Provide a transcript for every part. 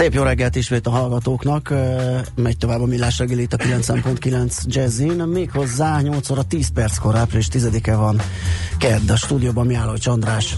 Szép jó reggelt ismét a hallgatóknak. Megy tovább a Millás reggeli itt a 9.9 Jazzin. Méghozzá 8 óra 10 perckor, április 10-e van. Kedd a stúdióban Miálló Csandrás.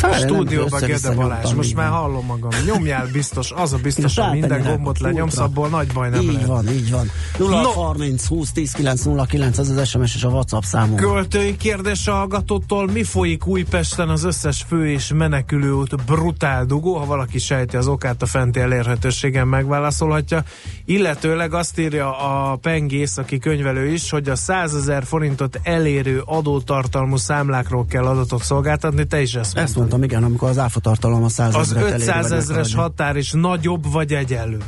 Hát a stúdióban Gede Balázs, most már hallom magam. Nyomjál biztos, az a biztos, hogy minden gombot lenyomsz, abból nagy baj nem így lehet. Így van, így van. 0 no. 30 20 10 9 0 9, ez az SMS és a WhatsApp számunk. Költői kérdés a hallgatótól, mi folyik Újpesten az összes fő és menekülőút brutál dugó? Ha valaki sejti az okát, a fenti elérhetőségen megválaszolhatja. Illetőleg azt írja a pengész, aki könyvelő is, hogy a 100 ezer forintot elérő adótartalmú számlákról kell adatot szolgáltatni. Te is ezt Ezt mondtam, igen, amikor az áfa tartalom a 100 Az 500 ezres határ is nagyobb vagy egyenlő?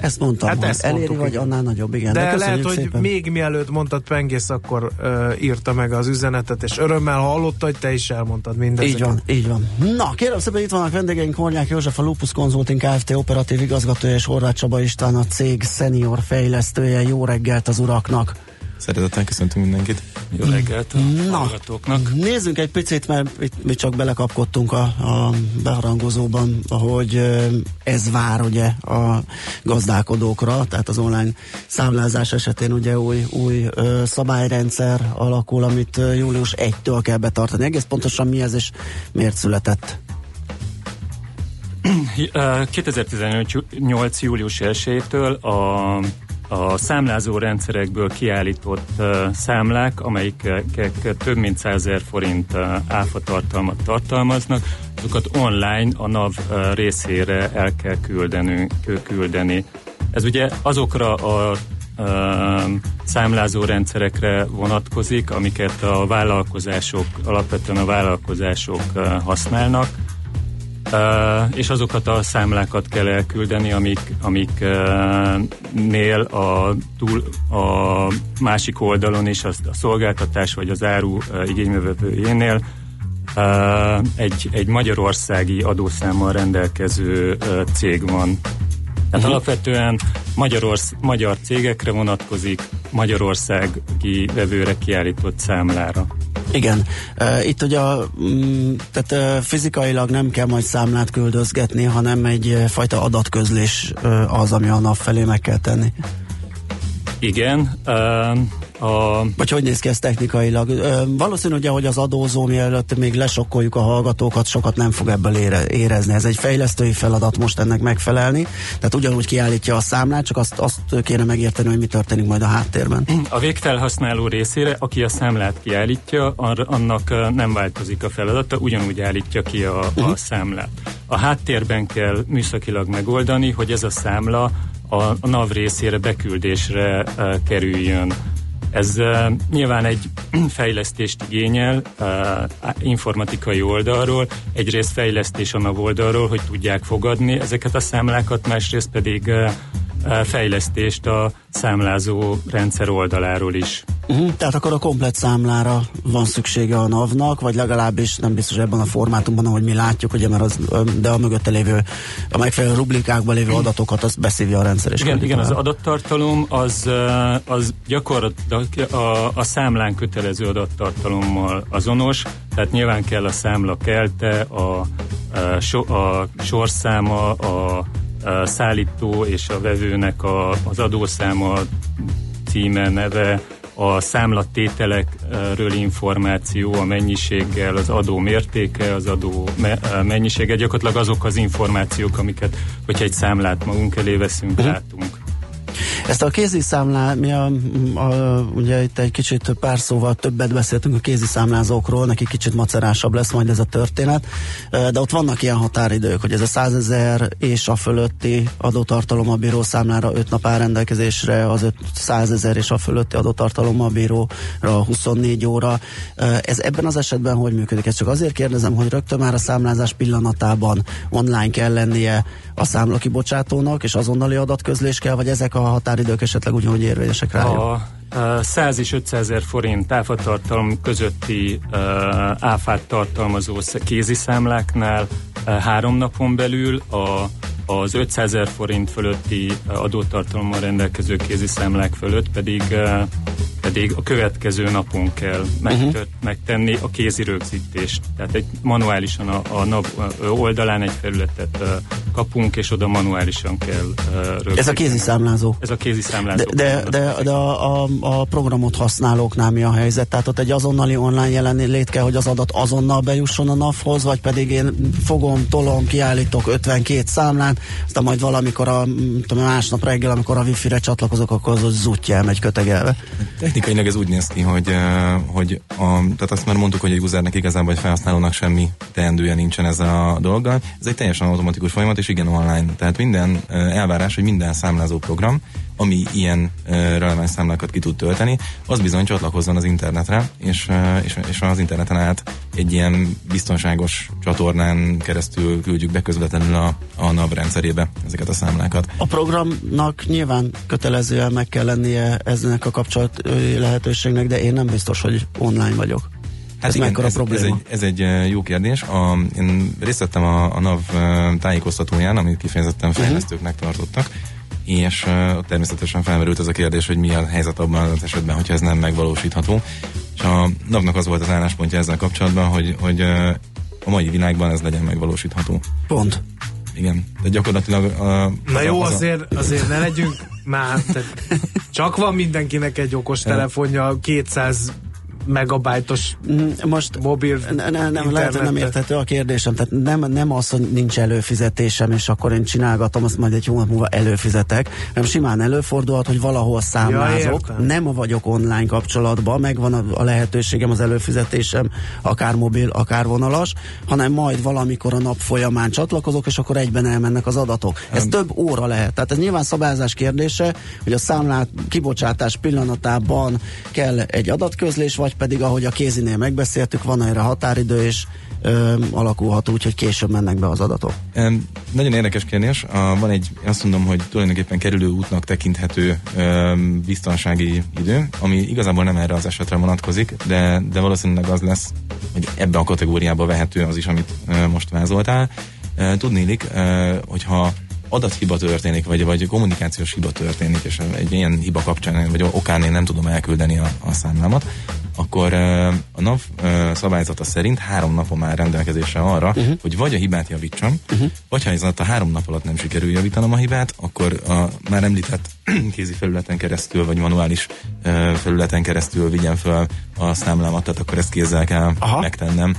Ezt mondtam, hát ezt eléri mondtuk, vagy annál nagyobb, igen. De, de lehet, hogy szépen. még mielőtt mondtad Pengész, akkor uh, írta meg az üzenetet, és örömmel hallotta, hogy te is elmondtad mindezeket. Így van, így van. Na, kérem szépen, itt vannak vendégeink, Hornyák József, a Lupus Consulting Kft. operatív igazgatója, és Horváth Csaba István, a cég senior fejlesztője. Jó reggelt az uraknak! Szeretettel köszöntünk mindenkit. Jó reggelt a Na, hallgatóknak. Nézzünk egy picit, mert itt mi csak belekapkodtunk a, a beharangozóban, hogy ez vár ugye a gazdálkodókra, tehát az online számlázás esetén ugye új, új ö, szabályrendszer alakul, amit július 1-től kell betartani. Egész pontosan mi ez és miért született? 2018. július 1-től a a számlázó rendszerekből kiállított számlák, amelyek több mint 100 forint uh, áfa tartalmat tartalmaznak, azokat online a NAV részére el kell küldenünk, küldeni. Ez ugye azokra a számlázó rendszerekre vonatkozik, amiket a vállalkozások, alapvetően a vállalkozások használnak, És azokat a számlákat kell elküldeni, amik, amiknél uh, a, túl, a másik oldalon is a, a szolgáltatás vagy az áru uh, igényvevőjénél egy, egy magyarországi adószámmal rendelkező cég van. Tehát uh-huh. alapvetően Magyarorsz, magyar cégekre vonatkozik, magyarországi vevőre kiállított számlára. Igen, uh, itt ugye mm, tehát uh, fizikailag nem kell majd számlát küldözgetni, hanem egy fajta adatközlés uh, az, ami a nap felé meg kell tenni. Igen, uh, a... Vagy hogy néz ki ez technikailag? Ö, valószínű, ugye, hogy az adózó mielőtt még lesokkoljuk a hallgatókat, sokat nem fog ebből ére, érezni. Ez egy fejlesztői feladat most ennek megfelelni. Tehát ugyanúgy kiállítja a számlát, csak azt, azt kéne megérteni, hogy mi történik majd a háttérben. A végfelhasználó részére, aki a számlát kiállítja, annak nem változik a feladata, ugyanúgy állítja ki a, a uh-huh. számlát. A háttérben kell műszakilag megoldani, hogy ez a számla a, NAV részére beküldésre kerüljön ez uh, nyilván egy fejlesztést igényel uh, informatikai oldalról, egyrészt fejlesztés a oldalról, hogy tudják fogadni ezeket a számlákat, másrészt pedig uh, fejlesztést a számlázó rendszer oldaláról is. Uh-huh, tehát akkor a komplet számlára van szüksége a NAV-nak, vagy legalábbis nem biztos ebben a formátumban, ahogy mi látjuk, ugye, mert az, de a mögötte lévő, a megfelelő rublikákban lévő adatokat azt beszívja a rendszer. És igen, igen, az adattartalom az, az gyakorlatilag a, a számlán kötelező adattartalommal azonos, tehát nyilván kell a számla kelte, a, a, so, a sorszáma, a a szállító és a vevőnek a, az adószáma, címe, neve, a számlatételekről információ, a mennyiséggel, az adó mértéke, az adó mennyisége, gyakorlatilag azok az információk, amiket, hogyha egy számlát magunk elé veszünk, uh-huh. látunk. Ezt a kéziszámlá, mi a, a, ugye itt egy kicsit pár szóval többet beszéltünk a kéziszámlázókról, neki kicsit macerásabb lesz majd ez a történet, de ott vannak ilyen határidők, hogy ez a 100 ezer és a fölötti adótartalom a bíró számlára 5 nap áll rendelkezésre, az 100 ezer és a fölötti adótartalom a bíróra 24 óra. Ez ebben az esetben hogy működik? Ezt csak azért kérdezem, hogy rögtön már a számlázás pillanatában online kell lennie a számla kibocsátónak, és azonnali adatközlés kell, vagy ezek a határidők esetleg ugyanúgy érvényesek rá? A, 100 és 500 ezer forint áfatartalom közötti uh, áfát tartalmazó kéziszámláknál uh, három napon belül, a, az 500 ezer forint fölötti adótartalommal rendelkező kéziszámlák fölött pedig pedig a következő napon kell megtört, uh-huh. megtenni a kézi rögzítést. Tehát egy manuálisan a, a NAV oldalán egy felületet uh, kapunk, és oda manuálisan kell uh, rögzíteni. Ez a kézi számlázó. Ez a kézi számlázó. De, de, de, de a, a, a programot használóknál mi a helyzet? Tehát ott egy azonnali online jelenlét kell, hogy az adat azonnal bejusson a NAV-hoz, vagy pedig én fogom, tolom, kiállítok 52 számlán, aztán majd valamikor a tudom, másnap reggel, amikor a wifi-re csatlakozok, akkor az zutja elmegy kötegelve. Technikailag ez úgy néz ki, hogy, hogy a, tehát azt már mondtuk, hogy egy usernek igazából egy felhasználónak semmi teendője nincsen ezzel a dolggal. Ez egy teljesen automatikus folyamat, és igen online. Tehát minden elvárás, hogy minden számlázó program ami ilyen releváns számlákat ki tud tölteni, az bizony csatlakozzon az internetre, és, és, és az interneten át egy ilyen biztonságos csatornán keresztül küldjük be közvetlenül a, a NAV rendszerébe ezeket a számlákat. A programnak nyilván kötelezően meg kell lennie eznek a kapcsolat lehetőségnek, de én nem biztos, hogy online vagyok. Hát ez igen, ez, a ez, egy, ez egy jó kérdés. A, én részt vettem a, a NAV tájékoztatóján, amit kifejezetten fejlesztőknek tartottak, és uh, természetesen felmerült ez a kérdés, hogy mi a helyzet abban az esetben, hogyha ez nem megvalósítható. És a napnak az volt az álláspontja ezzel kapcsolatban, hogy, hogy uh, a mai világban ez legyen megvalósítható. Pont. Igen, de gyakorlatilag... Uh, Na jó, azért, azért ne legyünk már, csak van mindenkinek egy okos telefonja, 200 megabájtos most mobil ne, ne, nem, lehet, nem érthető a kérdésem, tehát nem, nem az, hogy nincs előfizetésem, és akkor én csinálgatom, azt majd egy hónap múlva előfizetek, hanem simán előfordulhat, hogy valahol számlázok, ja, nem vagyok online kapcsolatban, megvan a, a lehetőségem, az előfizetésem, akár mobil, akár vonalas, hanem majd valamikor a nap folyamán csatlakozok, és akkor egyben elmennek az adatok. Ez um, több óra lehet. Tehát ez nyilván szabályzás kérdése, hogy a számlát kibocsátás pillanatában kell egy adatközlés, vagy pedig ahogy a kézinél megbeszéltük, van erre határidő, és ö, alakulhat úgy, hogy később mennek be az adatok. Um, nagyon érdekes kérdés. Uh, van egy, azt mondom, hogy tulajdonképpen kerülő útnak tekinthető um, biztonsági idő, ami igazából nem erre az esetre vonatkozik, de, de valószínűleg az lesz, hogy ebbe a kategóriába vehető az is, amit uh, most vázoltál. Uh, tudnélik, uh, hogyha adathiba történik, vagy, vagy kommunikációs hiba történik, és egy ilyen hiba kapcsán, vagy okán én nem tudom elküldeni a, a számlámat, akkor a NAV szabályzata szerint három napon már rendelkezésre arra, uh-huh. hogy vagy a hibát javítsam, uh-huh. vagy ha ez a három nap alatt nem sikerül javítanom a hibát, akkor a már említett kézi felületen keresztül, vagy manuális felületen keresztül vigyen fel a számlámat, tehát akkor ezt kézzel kell Aha. megtennem.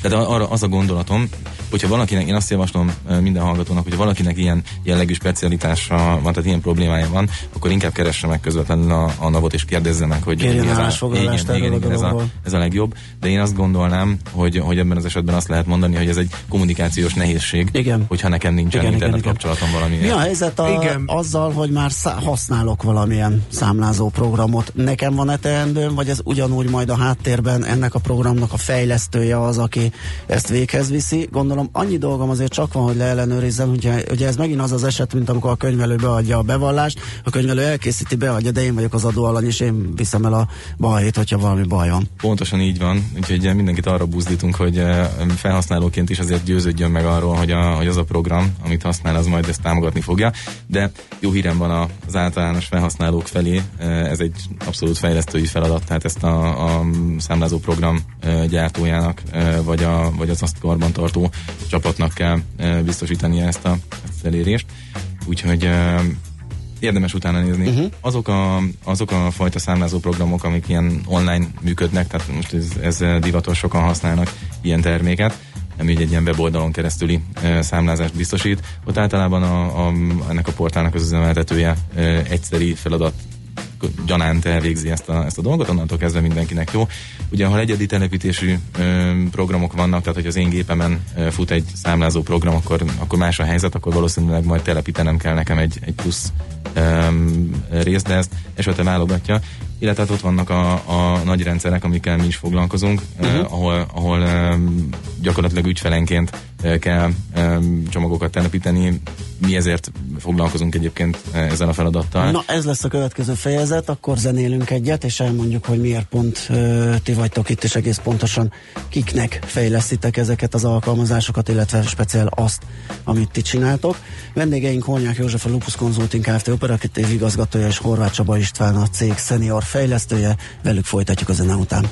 Tehát arra az a gondolatom, hogyha valakinek, én azt javaslom minden hallgatónak, hogyha valakinek ilyen jellegű specialitása van, tehát ilyen problémája van, akkor inkább keresse meg közvetlenül a, a navot és kérdezze meg, hogy mi ez a, igen, igen, igen, ez, a, ez a legjobb. De én azt gondolnám, hogy, hogy ebben az esetben azt lehet mondani, hogy ez egy kommunikációs nehézség, igen. hogyha nekem nincsen igen, internet igen, kapcsolatom valami. Mi a helyzet a, igen. azzal, hogy már szá- használok valamilyen számlázó programot? Nekem van-e teendőm, vagy ez ugyanúgy majd a háttérben ennek a programnak a fejlesztője az, aki ezt véghez viszi? Gondolom mondom, annyi dolgom azért csak van, hogy leellenőrizzem, hogy ugye ez megint az az eset, mint amikor a könyvelő beadja a bevallást, a könyvelő elkészíti, beadja, de én vagyok az adóalany, és én viszem el a bajét, hogyha valami baj van. Pontosan így van, úgyhogy mindenkit arra buzdítunk, hogy eh, felhasználóként is azért győződjön meg arról, hogy, a, hogy az a program, amit használ, az majd ezt támogatni fogja, de jó hírem van az általános felhasználók felé, eh, ez egy abszolút fejlesztői feladat, tehát ezt a, a számlázó program eh, gyártójának, vagy, a, vagy az azt karbantartó csapatnak kell biztosítani ezt a, ezt elérést. Úgyhogy érdemes utána nézni. Uh-huh. Azok, a, azok a fajta számlázó programok, amik ilyen online működnek, tehát most ez, ez divatos, sokan használnak ilyen terméket, ami egy ilyen weboldalon keresztüli e, számlázást biztosít. Ott általában a, a, ennek a portálnak az üzemeltetője e, egyszeri feladat gyanánt elvégzi ezt a, ezt a dolgot, onnantól kezdve mindenkinek jó. Ugye, ha egyedi telepítésű ö, programok vannak, tehát hogy az én gépemen ö, fut egy számlázó program, akkor, akkor más a helyzet, akkor valószínűleg majd telepítenem kell nekem egy, egy plusz ö, részt, de ezt esetleg válogatja. Illetve hát ott vannak a, a nagy rendszerek, amikkel mi is foglalkozunk, uh-huh. ahol, ahol gyakorlatilag ügyfelenként kell csomagokat telepíteni. Mi ezért foglalkozunk egyébként ezzel a feladattal. Na ez lesz a következő fejezet, akkor zenélünk egyet, és elmondjuk, hogy miért pont ti vagytok itt, és egész pontosan kiknek fejlesztitek ezeket az alkalmazásokat, illetve speciál azt, amit ti csináltok. Vendégeink Hornyák József, a Lupus Consulting Kft. operatív igazgatója, és Horváth Csaba István, a cég senior fejlesztője. Velük folytatjuk a zene után.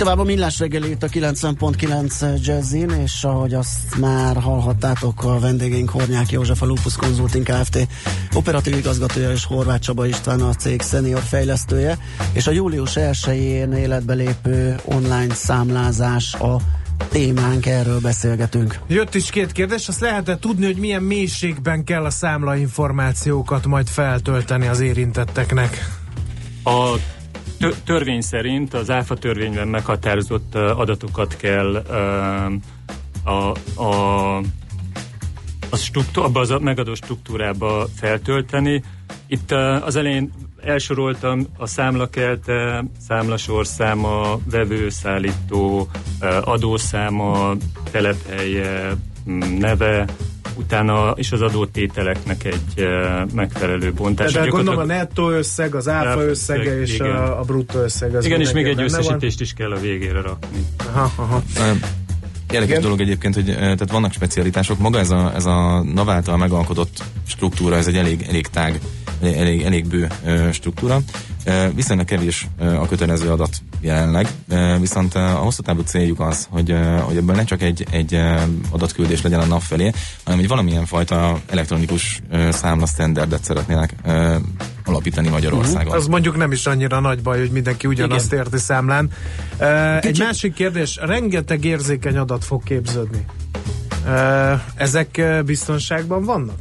Tovább a millás reggeli itt a 90.9 Jazzin, és ahogy azt már hallhattátok, a vendégeink Hornyák József, a Lupus Consulting Kft. operatív igazgatója és Horváth Csaba István a cég senior fejlesztője, és a július 1-én életbe lépő online számlázás a témánk, erről beszélgetünk. Jött is két kérdés, azt lehet tudni, hogy milyen mélységben kell a számla információkat majd feltölteni az érintetteknek? A törvény szerint az ÁFA törvényben meghatározott adatokat kell a, a, a struktúra, abba az megadó struktúrába feltölteni. Itt az elején elsoroltam a számlakelte, számlasorszáma, vevőszállító, adószáma, telephelye, neve, utána is az adótételeknek egy megfelelő bontás. De gondolom a nettó összeg, az áfa összege és igen. a, a bruttó összeg. Az igen, és még egy összesítést van. is kell a végére rakni. Aha, aha. Érdekes Igen. dolog egyébként, hogy tehát vannak specialitások. Maga ez a, ez a NAV által megalkotott struktúra, ez egy elég, elég tág, elég, elég bő struktúra. Viszonylag kevés a kötelező adat jelenleg, viszont a hosszú távú céljuk az, hogy, hogy ebből ne csak egy, egy adatküldés legyen a nap felé, hanem hogy valamilyen fajta elektronikus számla standardet szeretnének alapítani Magyarországon. Uh-huh. Az mondjuk nem is annyira nagy baj, hogy mindenki ugyanazt Igen. érti számlán. Uh, Egy másik kérdés, rengeteg érzékeny adat fog képződni. Ezek biztonságban vannak?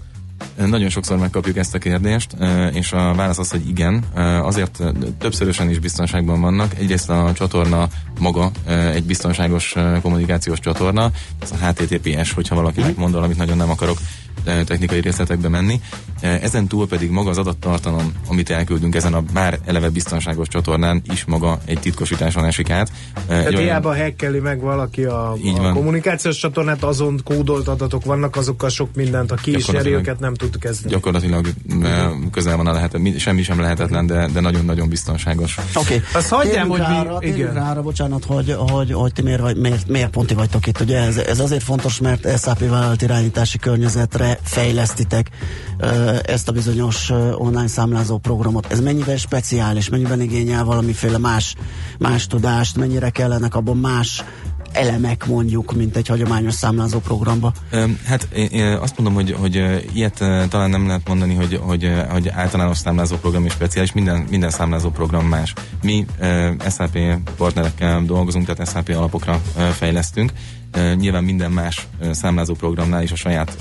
Nagyon sokszor megkapjuk ezt a kérdést, és a válasz az, hogy igen. Azért többszörösen is biztonságban vannak. Egyrészt a csatorna maga egy biztonságos kommunikációs csatorna, ez a HTTPS, hogyha valakinek mhm. mond amit nagyon nem akarok technikai részletekbe menni. Ezen túl pedig maga az adattartalom, amit elküldünk ezen a már eleve biztonságos csatornán is maga egy titkosításon esik át. Tehát olyan... hiába hackeli meg valaki a, a kommunikációs csatornát, azon kódolt adatok vannak, azokkal sok mindent, a ki is őket nem tud kezdeni. Gyakorlatilag közel van a lehet, semmi sem lehetetlen, de, de nagyon-nagyon biztonságos. Oké, okay. azt hagyjam, hogy rára, mi, igen. rára, bocsánat, hogy, hogy, hogy ti miért, vagy, miért, miért ponti vagytok itt. Ugye ez, ez azért fontos, mert SAP vállalat irányítási környezetre fejlesztitek ezt a bizonyos online számlázó programot. Ez mennyivel speciális, mennyiben igényel valamiféle más, más tudást, mennyire kellenek abban más elemek mondjuk, mint egy hagyományos számlázó programba? Hát én azt mondom, hogy, hogy ilyet talán nem lehet mondani, hogy, hogy, hogy általános számlázó program is speciális, minden, minden számlázó program más. Mi SAP partnerekkel dolgozunk, tehát SAP alapokra fejlesztünk, Nyilván minden más számlázó programnál is a saját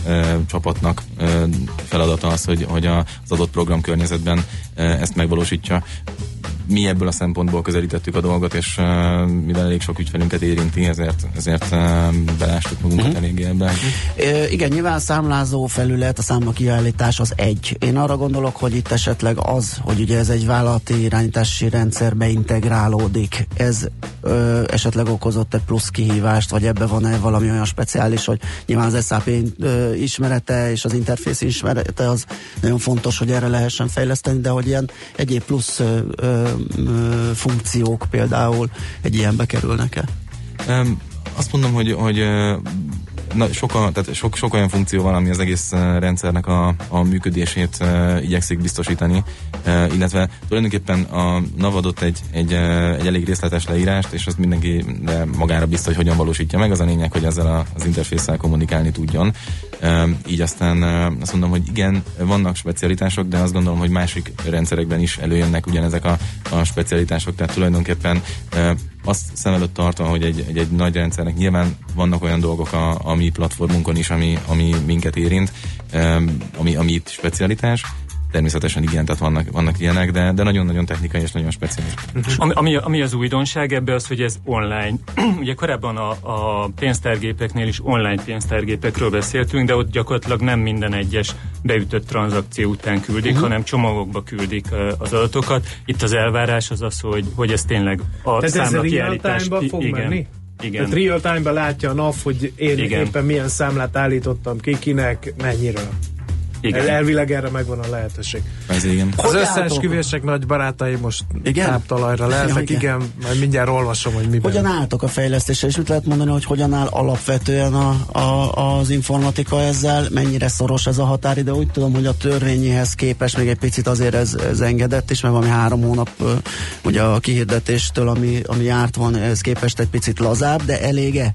csapatnak feladata az, hogy, hogy az adott program környezetben ezt megvalósítja mi ebből a szempontból közelítettük a dolgot, és uh, mivel elég sok ügyfelünket érinti, ezért, ezért uh, belástuk magunkat uh-huh. eléggé ebben. E, igen, nyilván számlázó felület, a számla kiállítás az egy. Én arra gondolok, hogy itt esetleg az, hogy ugye ez egy vállalati irányítási rendszerbe integrálódik, ez ö, esetleg okozott egy plusz kihívást, vagy ebbe van-e valami olyan speciális, hogy nyilván az SAP ö, ismerete és az interfész ismerete az nagyon fontos, hogy erre lehessen fejleszteni, de hogy ilyen egyéb plusz ö, ö, funkciók például egy ilyenbe kerülnek-e? Um, azt mondom, hogy, hogy na, sok, a, tehát sok, sok olyan funkció van, ami az egész rendszernek a, a működését uh, igyekszik biztosítani, uh, illetve tulajdonképpen a NAV adott egy, egy, egy elég részletes leírást, és azt mindenki de magára biztos, hogy hogyan valósítja meg. Az a lényeg, hogy ezzel a, az interfésszel kommunikálni tudjon. Uh, így aztán uh, azt mondom, hogy igen, vannak specialitások, de azt gondolom, hogy másik rendszerekben is előjönnek ugyanezek a, a specialitások, tehát tulajdonképpen uh, azt szem előtt tartva, hogy egy, egy, egy nagy rendszernek nyilván vannak olyan dolgok a, a mi platformunkon is, ami, ami minket érint, ami, ami itt specialitás, Természetesen igen, tehát vannak, vannak ilyenek, de, de nagyon-nagyon technikai és nagyon speciális. Ami, ami, ami az újdonság ebbe az, hogy ez online. Ugye korábban a, a pénztárgépeknél is online pénztárgépekről beszéltünk, de ott gyakorlatilag nem minden egyes beütött tranzakció után küldik, uh-huh. hanem csomagokba küldik az adatokat. Itt az elvárás az az, hogy, hogy ez tényleg a Tehát számla ez kiállítás... fog igen. menni? Igen. Tehát real time-ban látja a NAV, hogy én Igen. éppen milyen számlát állítottam ki, kinek, mennyiről. Igen. Elvileg erre megvan a lehetőség. Ez igen. Az összeesküvések nagy barátai most igen? táptalajra lehetnek, ja, igen. igen, majd mindjárt olvasom, hogy miben. Hogyan álltok a fejlesztésre, és mit lehet mondani, hogy hogyan áll alapvetően a, a, az informatika ezzel, mennyire szoros ez a határide, úgy tudom, hogy a törvényéhez képest még egy picit azért ez, ez engedett is, mert valami három hónap ugye a kihirdetéstől, ami, ami járt van, ez képest egy picit lazább, de elége?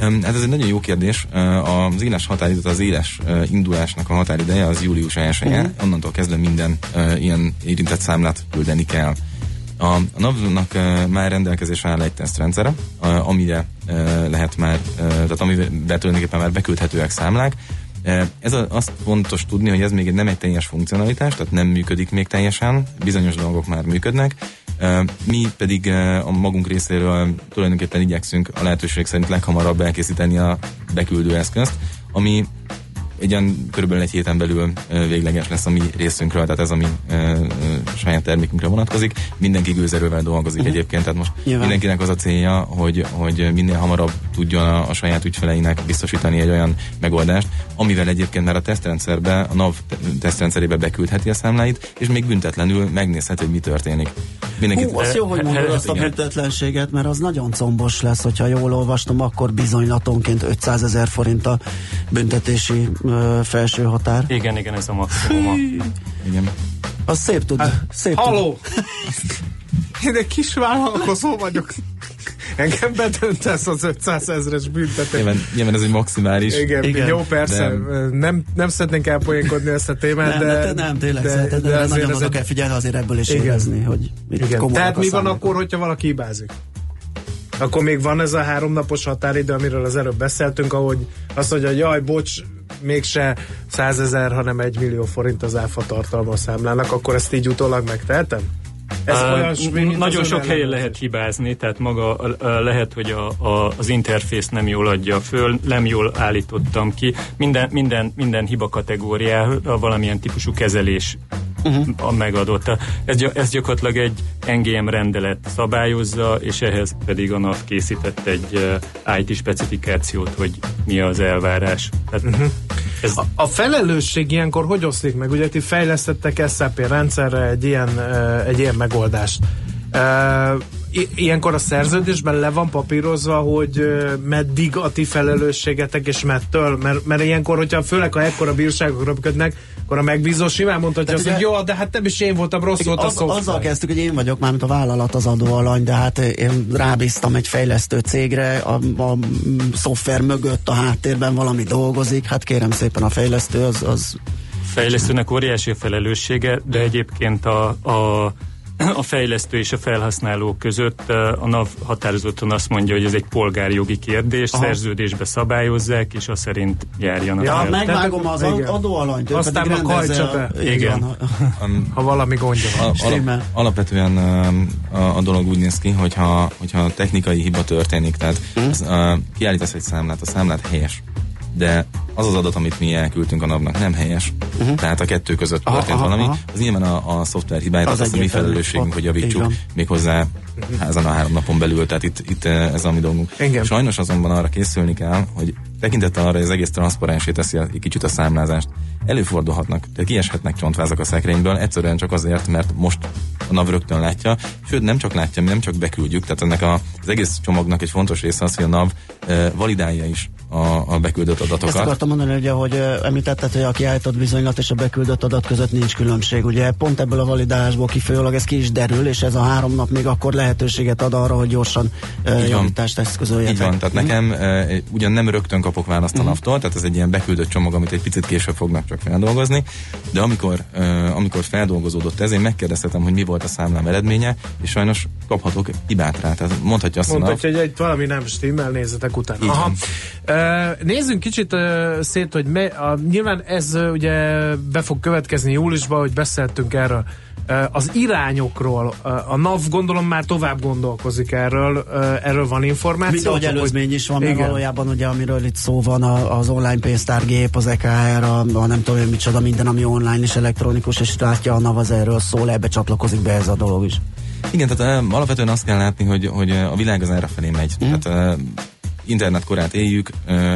Hát ez egy nagyon jó kérdés. Az éles határidő, az éles indulásnak a határideje az július 1 -e. Uh-huh. Onnantól kezdve minden ilyen érintett számlát küldeni kell. A, NAV-nak már rendelkezésre áll egy tesztrendszere, amire lehet már, tehát amiben tulajdonképpen már beküldhetőek számlák. Ez a, azt fontos tudni, hogy ez még nem egy teljes funkcionalitás, tehát nem működik még teljesen, bizonyos dolgok már működnek, mi pedig a magunk részéről tulajdonképpen igyekszünk a lehetőség szerint leghamarabb elkészíteni a beküldő eszközt, ami egy olyan körülbelül egy héten belül végleges lesz a mi részünkről, tehát ez a mi e, saját termékünkre vonatkozik. Mindenki gőzerővel dolgozik uh-huh. egyébként, tehát most Nyilván. mindenkinek az a célja, hogy, hogy minél hamarabb tudjon a, a saját ügyfeleinek biztosítani egy olyan megoldást, amivel egyébként már a tesztrendszerbe, a NAV tesztrendszerébe beküldheti a számláit, és még büntetlenül megnézhet, hogy mi történik. Mindenki Hú, az jó, hogy mondod azt a büntetlenséget, mert az nagyon combos lesz, hogyha jól olvastam, akkor bizonylatonként 500 ezer forint a büntetési ö, felső határ. Igen, igen, ez a maximum. Igen. Az szép tud. Hát, szép Haló! Én egy kis vállalkozó vagyok. engem bedöntesz az 500 ezres büntetés. Nyilván, nyilván ez egy maximális. Igen, Igen. jó, persze. De... Nem, nem szeretnénk elpoénkodni ezt a témát, nem, de... de, nem, tényleg, de, de, de, de nagyon oda egy... kell figyelni azért ebből is érezni, hogy Igen. Tehát mi van akkor, hogyha valaki hibázik? Akkor még van ez a háromnapos határidő, amiről az előbb beszéltünk, ahogy azt mondja, hogy jaj, bocs, mégse százezer, hanem egy millió forint az áfa tartalma a számlának, akkor ezt így utólag megtehetem? Ez uh, olyasmi, nagyon sok helyen lehet hibázni, tehát maga uh, lehet, hogy a, a, az interfész nem jól adja föl, nem jól állítottam ki. Minden, minden, minden hiba kategóriára valamilyen típusú kezelés uh-huh. megadott. Ez, ez gyakorlatilag egy NGM rendelet szabályozza, és ehhez pedig a NAV készített egy uh, IT specifikációt, hogy mi az elvárás. Tehát uh-huh. Ez... a, a felelősség ilyenkor hogy oszlik meg? Ugye ti fejlesztettek SAP rendszerre egy ilyen, egy ilyen megoldást. Ilyenkor a szerződésben le van papírozva, hogy meddig a ti felelősségetek és mettől, mert, mert ilyenkor, hogyha főleg ha ekkora bírságok röpködnek, akkor a megbízó simán mondhatja azt, hogy jó, de hát nem is én voltam, rossz volt a az, Azzal kezdtük, hogy én vagyok, mármint a vállalat az adóalany, de hát én rábíztam egy fejlesztő cégre, a, a szoftver mögött a háttérben valami dolgozik, hát kérem szépen a fejlesztő az... az fejlesztőnek óriási a felelőssége, de egyébként a, a a fejlesztő és a felhasználó között a NAV határozottan azt mondja, hogy ez egy polgárjogi kérdés, Aha. szerződésbe szabályozzák, és azt szerint járjanak ja, el. megvágom az igen. adóalanyt, aztán a kajtsa be. Igen. ha valami gondja van. Alap, alapvetően a, a dolog úgy néz ki, hogyha, hogyha technikai hiba történik, tehát hmm. az, a, kiállítasz egy számlát, a számlát helyes de az az adat, amit mi elküldtünk a napnak, nem helyes. Uh-huh. Tehát a kettő között történt aha, valami. Aha. Az nyilván a, a szoftver hibája, az azt a mi felelősségünk, hogy javítsuk méghozzá ezen a három napon belül, tehát itt, itt eh, ez a mi dolgunk. Engem. Sajnos azonban arra készülni kell, hogy tekintettel arra, hogy az egész transzparensé teszi egy kicsit a számlázást, előfordulhatnak, tehát kieshetnek csontvázak a szekrényből, egyszerűen csak azért, mert most a NAV rögtön látja, sőt nem csak látja, mi nem csak beküldjük, tehát ennek a, az egész csomagnak egy fontos része az, hogy a NAV e, validálja is a, a beküldött adatokat. Ezt akartam mondani, hogy ahogy említetted, hogy a kiállított bizonylat és a beküldött adat között nincs különbség. Ugye pont ebből a validálásból kifolyólag ez ki is derül, és ez a három nap még akkor lehetőséget ad arra, hogy gyorsan uh, javítást eszközöljetek. Így van, tehát hmm. nekem uh, ugyan nem rögtön kapok választ a hmm. naptól, tehát ez egy ilyen beküldött csomag, amit egy picit később fognak csak feldolgozni, de amikor, amikor feldolgozódott ez, én megkérdeztem, hogy mi volt a számlám eredménye, és sajnos kaphatok hibát rá. Tehát mondhatja azt Mondhatja, hogy egy valami nem stimmel, nézzetek utána. Aha. Uh, nézzünk kicsit szét, hogy me, a, nyilván ez ugye be fog következni júliusban, hogy beszéltünk erről. Az irányokról, a NAV gondolom már tovább gondolkozik erről, erről van információ. Mint ahogy előzmény is van, mert valójában ugye amiről itt szó van, a, az online pénztárgép, az EKR, a, a nem tudom, micsoda, minden, ami online és elektronikus, és látja a NAV az erről szól, ebbe csatlakozik be ez a dolog is. Igen, tehát alapvetően azt kell látni, hogy, hogy a világ az erre felé megy. Mm. Tehát internetkorát éljük,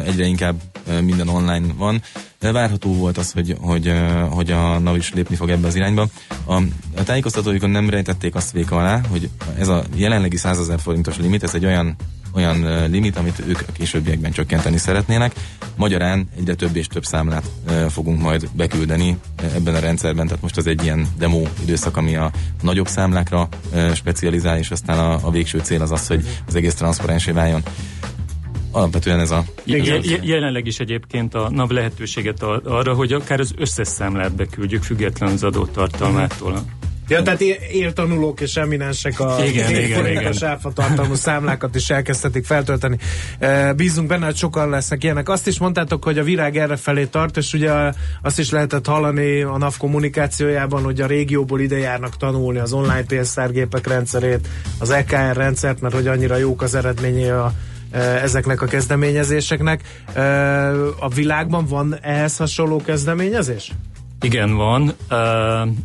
egyre inkább minden online van. Várható volt az, hogy, hogy, hogy a NAV is lépni fog ebbe az irányba. A, a tájékoztatóikon nem rejtették azt véka alá, hogy ez a jelenlegi 100 ezer forintos limit, ez egy olyan olyan limit, amit ők a későbbiekben csökkenteni szeretnének. Magyarán egyre több és több számlát fogunk majd beküldeni ebben a rendszerben, tehát most az egy ilyen demo időszak, ami a nagyobb számlákra specializál, és aztán a, a végső cél az az, hogy az egész transzparensé váljon alapvetően ez a... Igen. Jelenleg is egyébként a NAV lehetőséget arra, hogy akár az összes számlát beküldjük, független az adótartalmától. Ja, tehát éltanulók és eminensek a igen, igen, igen. tartalmú számlákat is elkezdhetik feltölteni. Bízunk benne, hogy sokan lesznek ilyenek. Azt is mondtátok, hogy a virág erre felé tart, és ugye azt is lehetett hallani a NAV kommunikációjában, hogy a régióból ide járnak tanulni az online pénztárgépek rendszerét, az EKR rendszert, mert hogy annyira jók az eredményei a ezeknek a kezdeményezéseknek. A világban van ehhez hasonló kezdeményezés? Igen, van.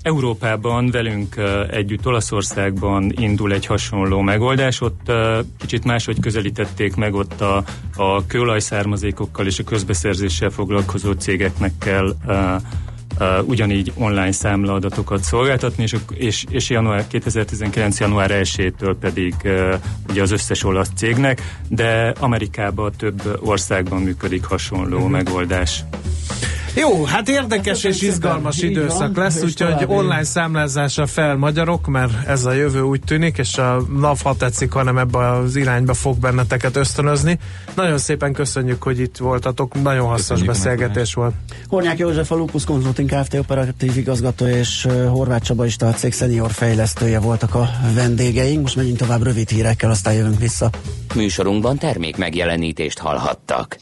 Európában velünk együtt Olaszországban indul egy hasonló megoldás. Ott kicsit máshogy közelítették meg ott a, a kőolajszármazékokkal és a közbeszerzéssel foglalkozó cégeknek kell uh, ugyanígy online számlaadatokat szolgáltatni, és, és, és január 2019. január 1-től pedig uh, ugye az összes olasz cégnek, de Amerikában több országban működik hasonló uh-huh. megoldás. Jó, hát érdekes és izgalmas Így időszak van, lesz, úgyhogy online számlázásra fel magyarok, mert ez a jövő úgy tűnik, és a NAV ha tetszik, hanem ebbe az irányba fog benneteket ösztönözni. Nagyon szépen köszönjük, hogy itt voltatok, nagyon hasznos Köszönjük beszélgetés volt. Hornyák József, a Lupus Consulting Kft. operatív igazgató és Horváth Csaba is a cég szenior fejlesztője voltak a vendégeink. Most megyünk tovább rövid hírekkel, aztán jövünk vissza. Műsorunkban termék megjelenítést hallhattak.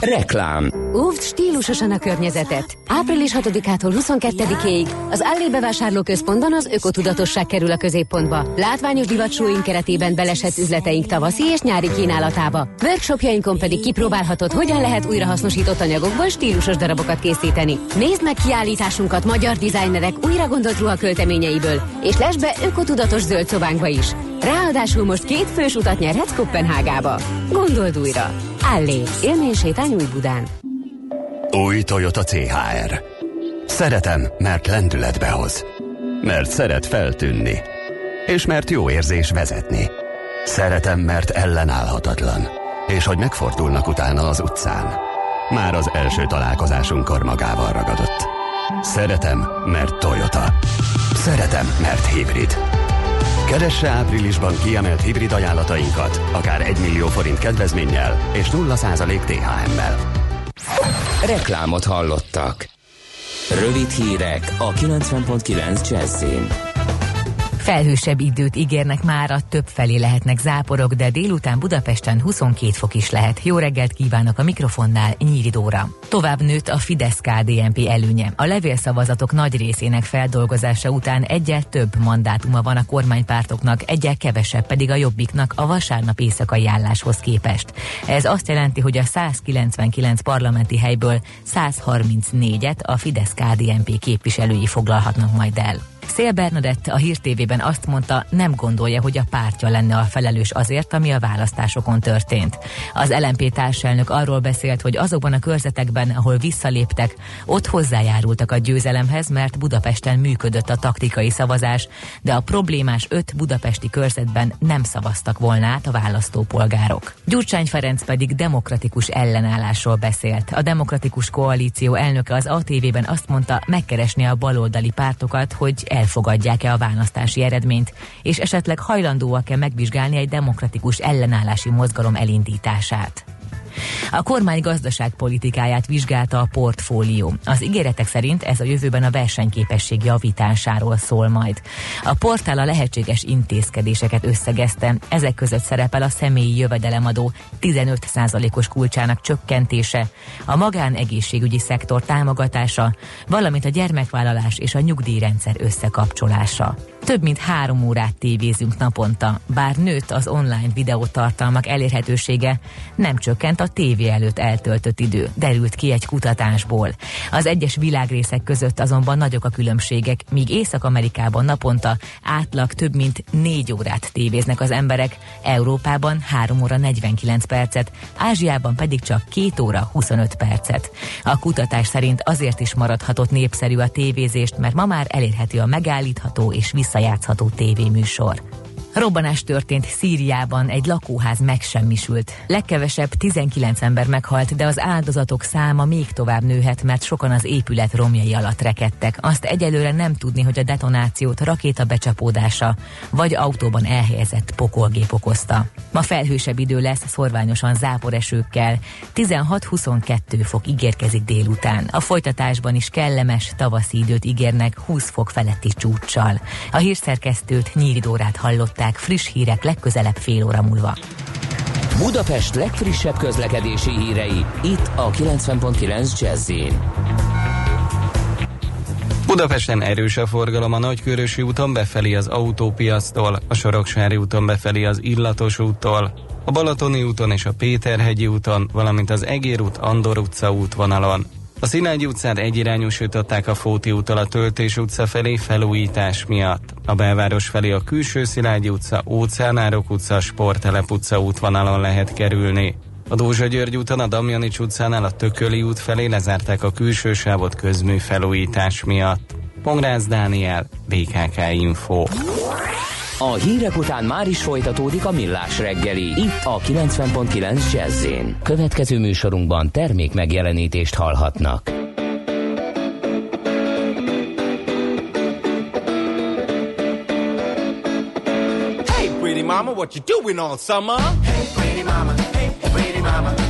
Reklám. Óvd stílusosan a környezetet. Április 6-ától 22-ig az Allé bevásárlóközpontban az ökotudatosság kerül a középpontba. Látványos divatsóink keretében belesett üzleteink tavaszi és nyári kínálatába. Workshopjainkon pedig kipróbálhatod, hogyan lehet újrahasznosított anyagokból stílusos darabokat készíteni. Nézd meg kiállításunkat magyar dizájnerek újra gondolt ruhakölteményeiből, és lesz be ökotudatos zöld szobánkba is. Ráadásul most két fős utat nyerhetsz Kopenhágába. Gondold újra. Allé, élménysétány új Budán. Új Toyota CHR. Szeretem, mert lendületbe hoz. Mert szeret feltűnni. És mert jó érzés vezetni. Szeretem, mert ellenállhatatlan. És hogy megfordulnak utána az utcán. Már az első találkozásunkkor magával ragadott. Szeretem, mert Toyota. Szeretem, mert hibrid. Keresse áprilisban kiemelt hibrid ajánlatainkat, akár 1 millió forint kedvezménnyel és 0% THM-mel. Reklámot hallottak. Rövid hírek a 90.9 Jazzin. Felhősebb időt ígérnek mára, több felé lehetnek záporok, de délután Budapesten 22 fok is lehet. Jó reggelt kívánok a mikrofonnál, Nyíri Dóra. Tovább nőtt a Fidesz-KDNP előnye. A levélszavazatok nagy részének feldolgozása után egyel több mandátuma van a kormánypártoknak, egyel kevesebb pedig a jobbiknak a vasárnap éjszakai álláshoz képest. Ez azt jelenti, hogy a 199 parlamenti helyből 134-et a Fidesz-KDNP képviselői foglalhatnak majd el. Szél Bernadett a Hír TV-ben azt mondta, nem gondolja, hogy a pártja lenne a felelős azért, ami a választásokon történt. Az LMP társelnök arról beszélt, hogy azokban a körzetekben, ahol visszaléptek, ott hozzájárultak a győzelemhez, mert Budapesten működött a taktikai szavazás, de a problémás öt budapesti körzetben nem szavaztak volna át a választópolgárok. Gyurcsány Ferenc pedig demokratikus ellenállásról beszélt. A demokratikus koalíció elnöke az ATV-ben azt mondta, megkeresni a baloldali pártokat, hogy elfogadják-e a választási eredményt, és esetleg hajlandóak-e megvizsgálni egy demokratikus ellenállási mozgalom elindítását. A kormány gazdaságpolitikáját vizsgálta a portfólió. Az ígéretek szerint ez a jövőben a versenyképesség javításáról szól majd. A portál a lehetséges intézkedéseket összegezte. Ezek között szerepel a személyi jövedelemadó 15%-os kulcsának csökkentése, a magánegészségügyi szektor támogatása, valamint a gyermekvállalás és a nyugdíjrendszer összekapcsolása. Több mint három órát tévézünk naponta, bár nőtt az online videótartalmak elérhetősége, nem csökkent a tévé előtt eltöltött idő, derült ki egy kutatásból. Az egyes világrészek között azonban nagyok a különbségek, míg Észak-Amerikában naponta átlag több mint négy órát tévéznek az emberek, Európában 3 óra 49 percet, Ázsiában pedig csak 2 óra 25 percet. A kutatás szerint azért is maradhatott népszerű a tévézést, mert ma már elérhető a megállítható és visszajátszható tévéműsor. Robbanás történt Szíriában, egy lakóház megsemmisült. Legkevesebb 19 ember meghalt, de az áldozatok száma még tovább nőhet, mert sokan az épület romjai alatt rekedtek. Azt egyelőre nem tudni, hogy a detonációt rakéta becsapódása vagy autóban elhelyezett pokolgép okozta. Ma felhősebb idő lesz, szorványosan záporesőkkel. 16-22 fok ígérkezik délután. A folytatásban is kellemes tavaszi időt ígérnek 20 fok feletti csúccsal. A hírszerkesztőt Nyíridórát hallották friss hírek legközelebb fél óra múlva. Budapest legfrissebb közlekedési hírei, itt a 90.9 jazz Budapesten erős a forgalom a Nagykörösi úton befelé az autópiasztól, a Soroksári úton befelé az Illatos úttól, a Balatoni úton és a Péterhegyi úton, valamint az Egér út Andor utca útvonalon. A Szilágyi utcát egyirányosították a Fóti úttal a Töltés utca felé felújítás miatt. A belváros felé a külső Szilágyi utca, Óceánárok utca, Sportelep utca útvonalon lehet kerülni. A Dózsa György úton a Damjanics utcánál a Tököli út felé lezárták a külső sávot közmű felújítás miatt. Pongrász Dániel, BKK Info. A hírek után már is folytatódik a millás reggeli. Itt a 90.9 jazz Következő műsorunkban termék megjelenítést hallhatnak. Hey pretty mama, what you doing all summer? Hey pretty mama, hey pretty mama.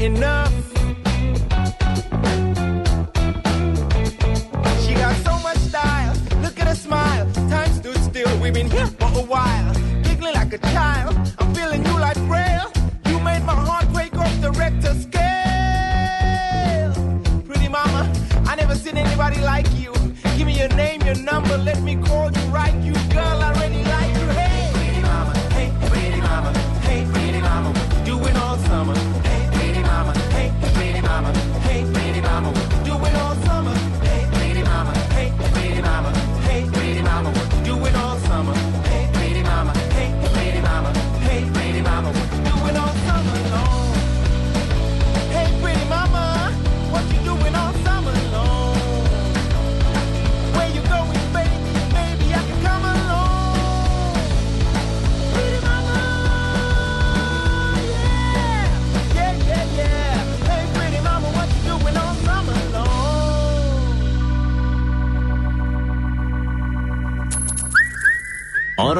Enough. She got so much style. Look at her smile. Time stood still. We've been here for a while. Giggling like a child. I'm feeling you like braille. You made my heart break off the Richter scale. Pretty mama, I never seen anybody like you. Give me your name, your number. Let me call you right. You girl, I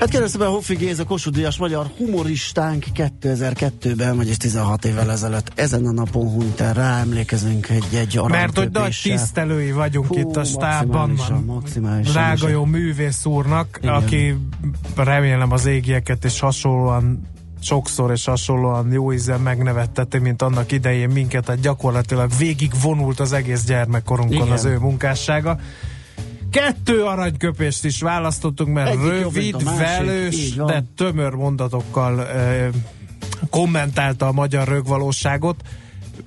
Hát kérdeztem a Hoffi Géza Kossuth Díjas magyar humoristánk 2002-ben, vagyis 16 évvel ezelőtt ezen a napon hunyt el, ráemlékezünk egy, egy Mert hogy nagy tisztelői vagyunk Hú, itt a stábban. maximálisan. Drága jó művész úrnak, Igen. aki remélem az égieket és hasonlóan sokszor és hasonlóan jó ízen megnevetteti, mint annak idején minket, tehát gyakorlatilag végig vonult az egész gyermekkorunkon Igen. az ő munkássága. Kettő aranyköpést is választottunk, mert Egyik jobb, rövid, másik, velős, de tömör mondatokkal e, kommentálta a magyar rögvalóságot,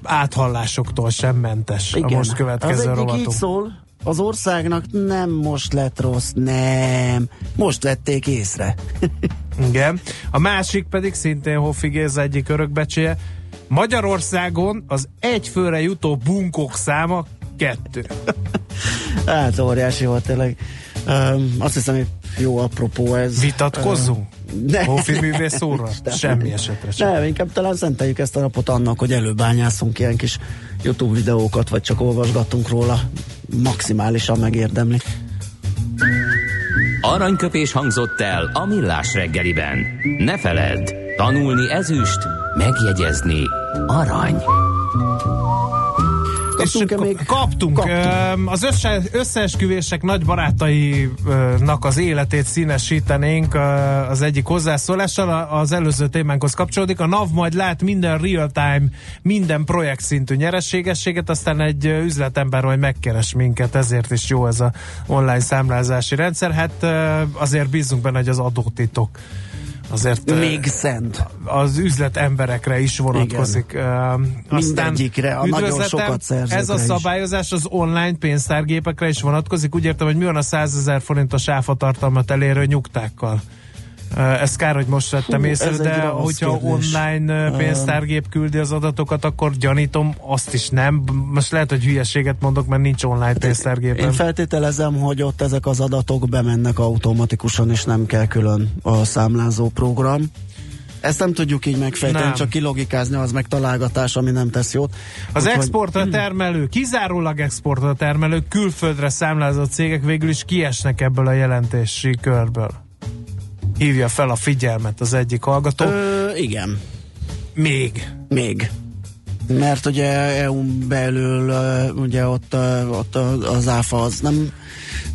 áthallásoktól sem mentes a most következő az egyik így rovatunk. szól, az országnak nem most lett rossz, nem. Most vették észre. Igen. A másik pedig szintén Hoffi Géza egyik örökbecséje. Magyarországon az egy főre jutó bunkok száma kettő. Hát óriási volt tényleg. Um, azt hiszem, hogy jó apropó ez. Vitatkozzunk? Ne. Hoffi művész úrral? Nem. Semmi esetre sem. Nem, inkább talán szenteljük ezt a napot annak, hogy előbányászunk ilyen kis YouTube videókat, vagy csak olvasgatunk róla. Maximálisan megérdemli. Aranyköpés hangzott el a millás reggeliben. Ne feledd, tanulni ezüst, megjegyezni arany. Kaptunk-e még? Kaptunk. Kaptunk. Az össze, összeesküvések nagy barátainak az életét színesítenénk az egyik hozzászólással. Az előző témánkhoz kapcsolódik. A NAV majd lát minden real-time, minden projekt szintű nyereségességet, aztán egy üzletember majd megkeres minket, ezért is jó ez a online számlázási rendszer. Hát azért bízunk benne, hogy az adótitok azért Még szent. az üzlet emberekre is vonatkozik. Igen. Mindegyikre, a nagyon sokat szerzőkre Ez a szabályozás az online pénztárgépekre is vonatkozik. Úgy értem, hogy mi van a 100 ezer forint a sáfatartalmat elérő nyugtákkal? Uh, Ez kár, hogy most vettem észre, de hogyha kérdés. online pénztárgép küldi az adatokat, akkor gyanítom, azt is nem. Most lehet, hogy hülyeséget mondok, mert nincs online pénztárgépem. Én feltételezem, hogy ott ezek az adatok bemennek automatikusan, és nem kell külön a számlázó program. Ezt nem tudjuk így megfejteni, Nem. csak kilogikázni, az meg találgatás, ami nem tesz jót. Az Úgyhogy- exportra termelő, kizárólag exportra termelő, külföldre számlázott cégek végül is kiesnek ebből a jelentési körből. Hívja fel a figyelmet az egyik hallgató. Ö, igen, Még. még. Mert ugye EU-n belül ugye ott, ott az áfa az nem,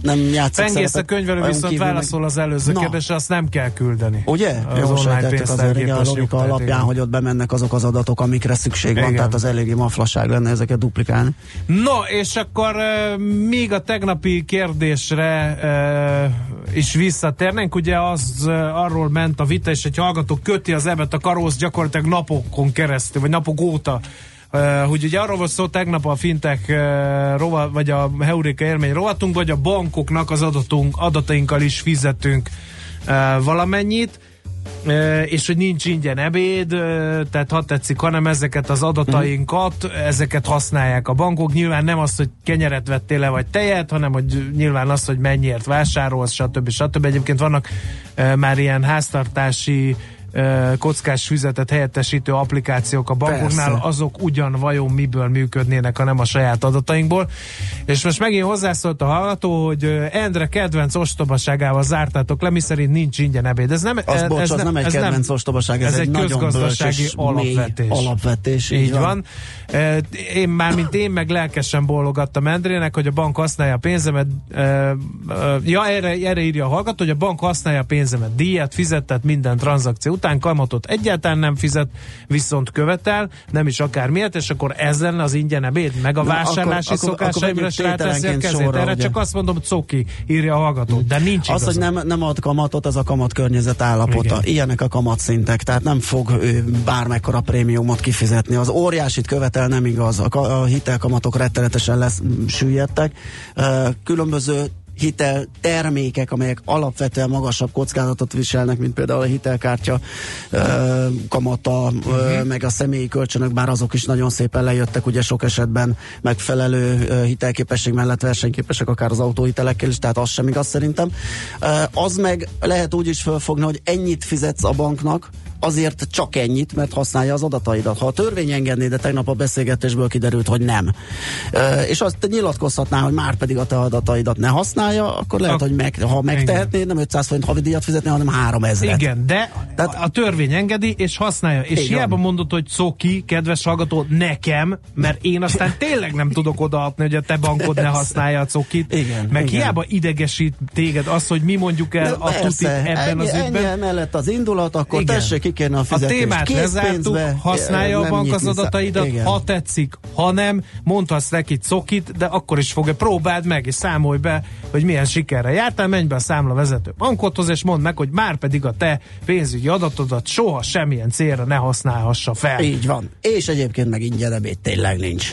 nem játszik Pengész a könyvelő viszont kívül meg- válaszol az előző Na. kérdésre, azt nem kell küldeni. Ugye? Az online azért pénztárgépes igen, a logika alapján, igen. hogy ott bemennek azok az adatok, amikre szükség van, Igen. tehát az eléggé maflaság lenne ezeket duplikálni. No, és akkor uh, még a tegnapi kérdésre uh, is visszatérnénk. Ugye az uh, arról ment a vita, és egy hallgató köti az ebet a karóz gyakorlatilag napokon keresztül, vagy napok óta. Hogy ugye arról volt szó tegnap a fintech uh, rova, vagy a Heuréka élmény rovatunk, vagy a bankoknak az adatunk, adatainkkal is fizetünk valamennyit. És hogy nincs ingyen ebéd, tehát ha tetszik, hanem ezeket az adatainkat, ezeket használják a bankok. Nyilván nem az, hogy kenyeret vettél le, vagy tejet, hanem hogy nyilván az, hogy mennyiért vásárolsz, stb. stb. Egyébként vannak már ilyen háztartási kockás füzetet helyettesítő applikációk a bankoknál, Persze. azok ugyan vajon miből működnének, ha nem a saját adatainkból. És most megint hozzászólt a hallgató, hogy Endre kedvenc ostobaságával zártátok le, miszerint nincs ingyen ebéd. Ez nem, Az, bocs, ez az nem egy ez kedvenc ostobaság, ez, ez egy egy közgazdasági alapvetés. alapvetés. Így van. E, Én már, mint én, meg lelkesen bólogattam Endrének, hogy a bank használja a pénzemet. Ja, erre, erre írja a hallgató, hogy a bank használja a pénzemet. Díjat fizetett minden tranzakció után, kamatot egyáltalán nem fizet, viszont követel, nem is akár miért, és akkor ez lenne az ingyen ebéd, meg a Na, vásárlási akkor- szokásaimra ráteszi a kezét. sorra, Erre ugye. csak azt mondom, coki, írja a hallgató. De nincs Az, hogy nem, nem ad kamatot, az a kamat környezet állapota. Igen. Ilyenek a kamatszintek, tehát nem fog ő bármekkora prémiumot kifizetni. Az óriásit követel nem igaz. A, a hitelkamatok rettenetesen lesz süllyedtek. Különböző hitel termékek, amelyek alapvetően magasabb kockázatot viselnek, mint például a hitelkártya ö, kamata, ö, meg a személyi kölcsönök, bár azok is nagyon szépen lejöttek, ugye sok esetben megfelelő ö, hitelképesség mellett versenyképesek akár az autóhitelekkel is, tehát az sem igaz szerintem. Ö, az meg lehet úgy is fölfogni, hogy ennyit fizetsz a banknak, azért csak ennyit, mert használja az adataidat. Ha a törvény engedné, de tegnap a beszélgetésből kiderült, hogy nem. Ö, és azt nyilatkozhatná, hogy már pedig a te adataidat ne használja, akkor lehet, Ak- hogy meg, ha megtehetné, nem 500 forint havidíjat fizetni, hanem 3000 Igen, de Tehát- a, a törvény engedi, és használja. És Igen. hiába mondod, hogy coki, kedves hallgató, nekem, mert én aztán tényleg nem tudok odaadni, hogy a te bankod ne használja a cokit. Igen, Meg igen. hiába idegesít téged az, hogy mi mondjuk el a tutit ebben ennyi, az ügyben. Ennyi mellett az indulat, akkor Igen. tessék kikérni a A fizetést. témát lezártuk, használja a bank az adataidat, Igen. ha tetszik, ha nem, mondhatsz neki cokit, de akkor is fogja, próbáld meg, és számolj be, hogy milyen sikerre jártál, menj be a számlavezető bankothoz, és mondd meg, hogy már pedig a te pénzügyi adatodat soha semmilyen célra ne használhassa fel. Így van. És egyébként meg ingyen ebéd tényleg nincs.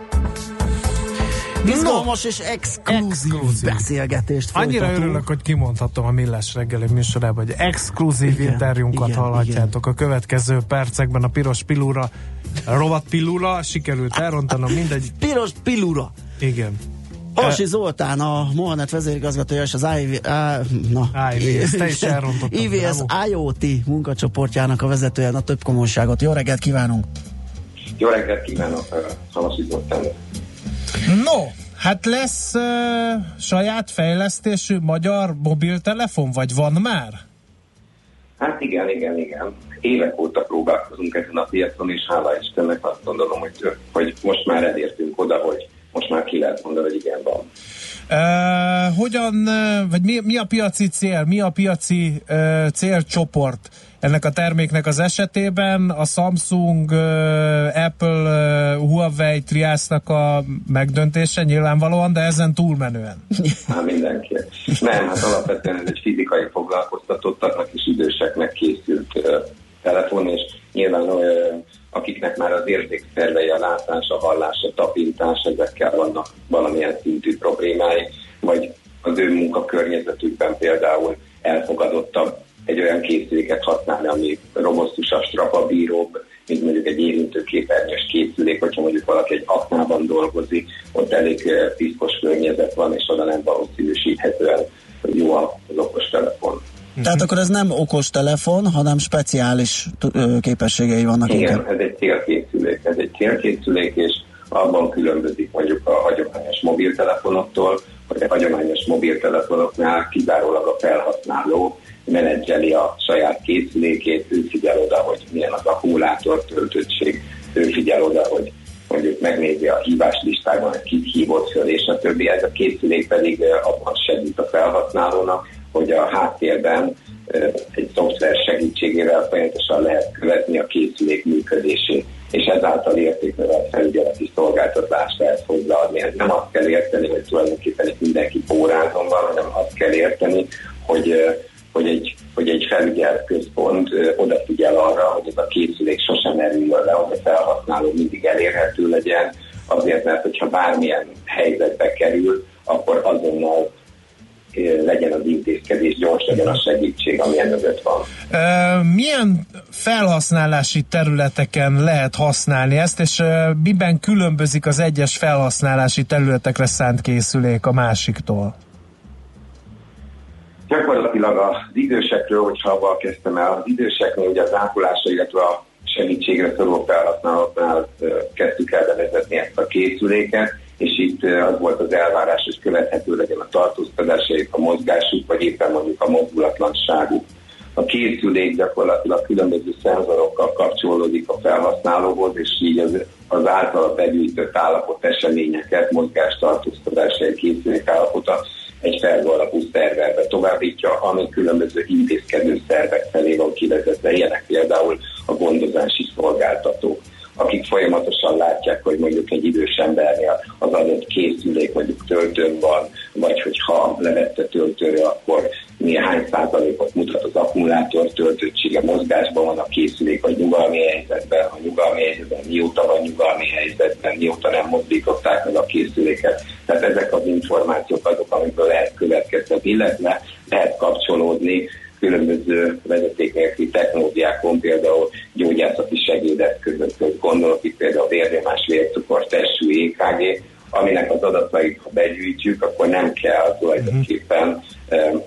Izgalmas és exkluzív Exkluzív. beszélgetést Annyira folytatunk. örülök, hogy kimondhatom a Millás reggeli műsorában, hogy exkluzív Igen, interjúnkat igen, hallhatjátok a következő percekben a Piros Pilura, a rovat Pilura, sikerült elrontanom, mindegy, Piros Pilura. igen. Alsi Zoltán, a Mohanet vezérigazgatója és az IV, á, na, IVS, te is IVS. IoT munkacsoportjának a vezetője. Na több komolyságot. Jó reggelt kívánunk! Jó reggelt kívánok, Szalasi Zoltán. No, hát lesz uh, saját fejlesztésű magyar mobiltelefon, vagy van már? Hát igen, igen, igen. Évek óta próbálkozunk ezen a piacon, és hála Istennek azt gondolom, hogy, hogy most már elértünk oda, hogy most már ki lehet mondani, hogy igen van. Uh, hogyan, vagy mi, mi a piaci cél, mi a piaci uh, célcsoport ennek a terméknek az esetében? A Samsung, uh, Apple, uh, Huawei triásznak a megdöntése nyilvánvalóan, de ezen túlmenően. Hát mindenki. Nem, hát alapvetően ez egy fizikai foglalkoztatottaknak és időseknek készült telefon, és nyilván ö, akiknek már az érzékszervei, a látás, a hallás, a tapintás, ezekkel vannak valamilyen szintű problémái, vagy az ő munkakörnyezetükben például elfogadottabb egy olyan készüléket használni, ami robosztusabb, strapabíróbb, mint mondjuk egy érintőképernyős készülék, hogyha mondjuk valaki egy aknában dolgozik, ott elég eh, piszkos környezet van, és oda nem valószínűsíthetően jó az okos telefon. Tehát akkor ez nem okos telefon, hanem speciális ö, képességei vannak Igen, inkább. ez egy célkészülék, ez egy célkészülék, és abban különbözik mondjuk a hagyományos mobiltelefonoktól, hogy a hagyományos mobiltelefonoknál kizárólag a felhasználó menedzseli a saját készülékét, ő figyel oda, hogy milyen az akkumulátor töltöttség, ő figyel oda, hogy mondjuk megnézi a hívás listában, hogy kit hívott föl, és a többi. Ez a készülék pedig abban segít a felhasználónak, hogy a háttérben egy szoftver segítségével folyamatosan lehet követni a készülék működését, és ezáltal értéknövelt felügyeleti szolgáltatást lehet hozzáadni. Ez nem azt kell érteni, hogy tulajdonképpen itt mindenki pórázon van, hanem azt kell érteni, hogy hogy egy, hogy egy felügyelt központ odafigyel arra, hogy ez a készülék sosem erüljön le, hogy a felhasználó mindig elérhető legyen, azért, mert hogyha bármilyen helyzetbe kerül, akkor azonnal legyen az intézkedés, gyors legyen a segítség, ami mögött van. Ö, milyen felhasználási területeken lehet használni ezt, és ö, miben különbözik az egyes felhasználási területekre szánt készülék a másiktól? Gyakorlatilag az idősekről, hogyha abban kezdtem el, az időseknél ugye az ápolásra, illetve a segítségre szoruló felhasználóknál kezdtük el bevezetni ezt a készüléket, és itt az volt az elvárás, hogy követhető legyen a tartózkodásaik, a mozgásuk, vagy éppen mondjuk a mozdulatlanságuk. A készülék gyakorlatilag különböző szenzorokkal kapcsolódik a felhasználóhoz, és így az, az általa begyűjtött állapot eseményeket, mozgástartózkodásai készülék állapota egy felvő alapú szerver ami különböző intézkedő szervek felé van kivezetve, ilyenek például a gondozási szolgáltatók akik folyamatosan látják, hogy mondjuk egy idős embernél az adott készülék mondjuk töltőn van, vagy hogyha levette töltőre, akkor néhány százalékot mutat az akkumulátor töltöttsége, mozgásban van a készülék, vagy nyugalmi helyzetben, a nyugalmi helyzetben, mióta van nyugalmi helyzetben, mióta nem mozdították meg a készüléket. Tehát ezek az információk azok, amikből lehet következtetni, illetve lehet kapcsolódni különböző vezeték nélküli technológiákon, például gyógyászati segédeszközök, gondolok itt például vérnyomás, vércukor, testű EKG, aminek az adatait, ha begyűjtjük, akkor nem kell tulajdonképpen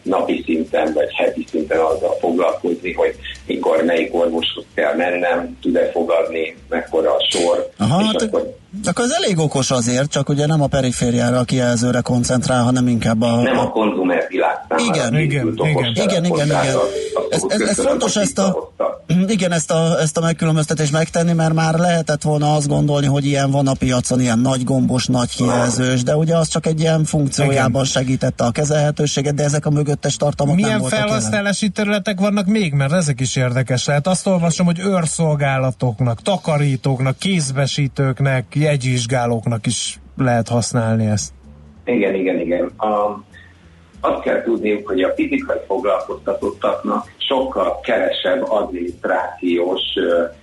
napi szinten vagy heti szinten azzal foglalkozni, hogy mikor melyik orvoshoz kell mennem, tud-e fogadni, mekkora a sor. Aha, és hát akkor... akkor ez elég okos azért, csak ugye nem a perifériára, a kijelzőre koncentrál, hanem inkább a... Nem a konzumer világ Igen, igen, igen, igen, igen, igen. Ez, ez, ez fontos ezt a, igen, ezt a, ezt a megkülönböztetést megtenni, mert már lehetett volna azt gondolni, hogy ilyen van a piacon, ilyen nagy gombos, nagy kijelzős, de ugye az csak egy ilyen funkciójában segítette a kezelhetőséget, de ezek a mögöttes tartalmak Milyen nem voltak felhasználási jelen. területek vannak még? Mert ezek is érdekes lehet. Azt olvasom, hogy őrszolgálatoknak, takarítóknak, kézbesítőknek, jegyvizsgálóknak is lehet használni ezt. Igen, igen, igen. A, azt kell tudniuk, hogy a fizikai foglalkoztatottaknak sokkal kevesebb adminisztrációs,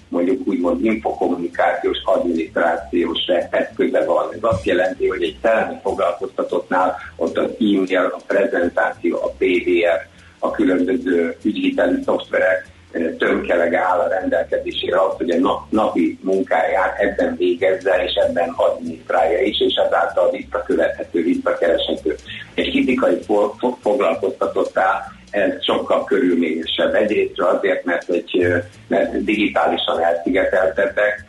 mondjuk úgymond infokommunikációs adminisztrációs eszköze van. Ez azt jelenti, hogy egy szellemi foglalkoztatottnál ott az e-mail, a prezentáció, a PDF, a különböző ügyviteli szoftverek tömkeleg áll a rendelkezésére az, hogy a nap, napi munkáját ebben végezze, és ebben adminisztrálja is, és ezáltal visszakövethető, visszakereshető. Egy fizikai foglalkoztatottá ez sokkal körülményesebb. Egyrészt azért, mert, egy, mert digitálisan elszigeteltettek,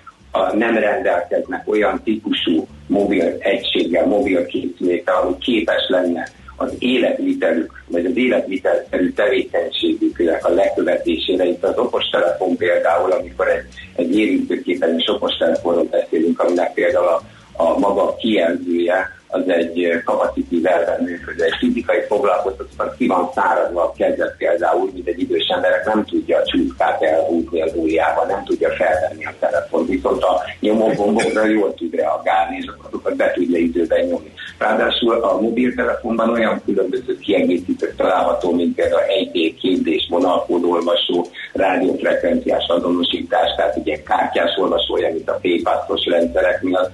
nem rendelkeznek olyan típusú mobil egységgel, mobil készülékkel, ami képes lenne az életvitelük, vagy az életvitelszerű tevékenységüknek a lekövetésére. Itt az okostelefon például, amikor egy, egy érintőképernyős okostelefonról beszélünk, aminek például a, a maga kijelzője az egy kapacitív elven működő, egy fizikai foglalkoztatás ki van száradva a kezet például, mint egy idős emberek nem tudja a csúszkát elhúzni az ujjában, nem tudja felvenni a telefon, viszont a nyomógombokra jól tud reagálni, és azokat be tudja időben nyomni. Ráadásul a mobiltelefonban olyan különböző kiegészítők található, mint például 1D képzés, vonalkódolvasó, rádiófrekvenciás azonosítás, tehát ugye kártyás olvasója, mint a PayPass-os rendszerek miatt,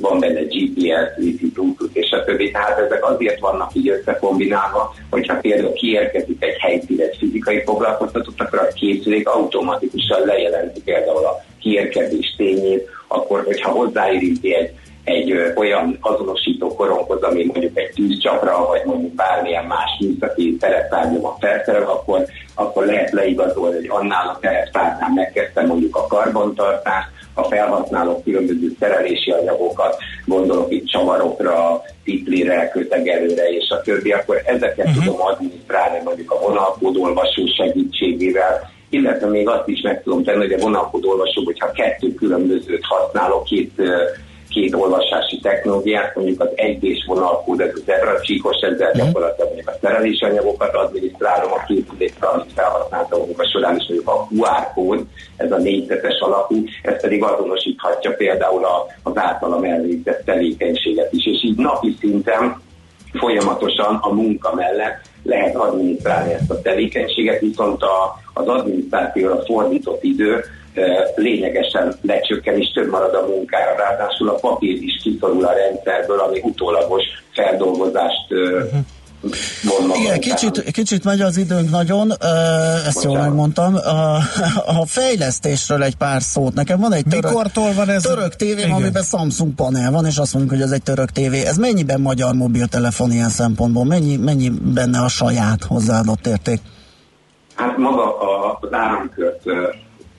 van benne GPS, Wi-Fi, Bluetooth és a többi. Tehát ezek azért vannak így összekombinálva, hogyha például kiérkezik egy helyszín egy fizikai foglalkoztatott, akkor a készülék automatikusan lejelenti például a kiérkezés tényét, akkor hogyha hozzáérinti egy egy ö, olyan azonosító koronghoz, ami mondjuk egy tűzcsapra, vagy mondjuk bármilyen más műszaki tereptárgyban felszerel, akkor, akkor lehet leigazolni, hogy annál a tereptárnál megkezdte mondjuk a karbantartást, a felhasználók különböző szerelési anyagokat, gondolok itt csavarokra, tiplire, kötegelőre és a többi, akkor ezeket uh-huh. tudom adminisztrálni mondjuk a vonalkódolvasó segítségével, illetve még azt is meg tudom tenni, hogy a vonalkódolvasó, hogyha kettő különbözőt használok, két két olvasási technológiát, mondjuk az egyés vonalkód, ez az zebra csíkos, ezzel mm. gyakorlatilag mondjuk a szerelési anyagokat adminisztrálom a készülékre, amit felhasználtam a során is mondjuk a QR kód, ez a négyzetes alapú, ez pedig azonosíthatja például a, az általam elvégzett tevékenységet is, és így napi szinten folyamatosan a munka mellett lehet adminisztrálni ezt a tevékenységet, viszont a, az adminisztrációra fordított idő lényegesen lecsökken, és több marad a munkára. Ráadásul a papír is kiszorul a rendszerből, ami utólagos feldolgozást uh-huh. Igen, kicsit, kicsit megy az időnk nagyon, ezt Bocsánat. jól megmondtam. A, a fejlesztésről egy pár szót. Nekem van egy török, Mikortól van ez török tévém, amiben Samsung panel van, és azt mondjuk, hogy ez egy török tévé. Ez mennyiben magyar mobiltelefon ilyen szempontból? Mennyi, mennyi benne a saját hozzáadott érték? Hát maga az áramkört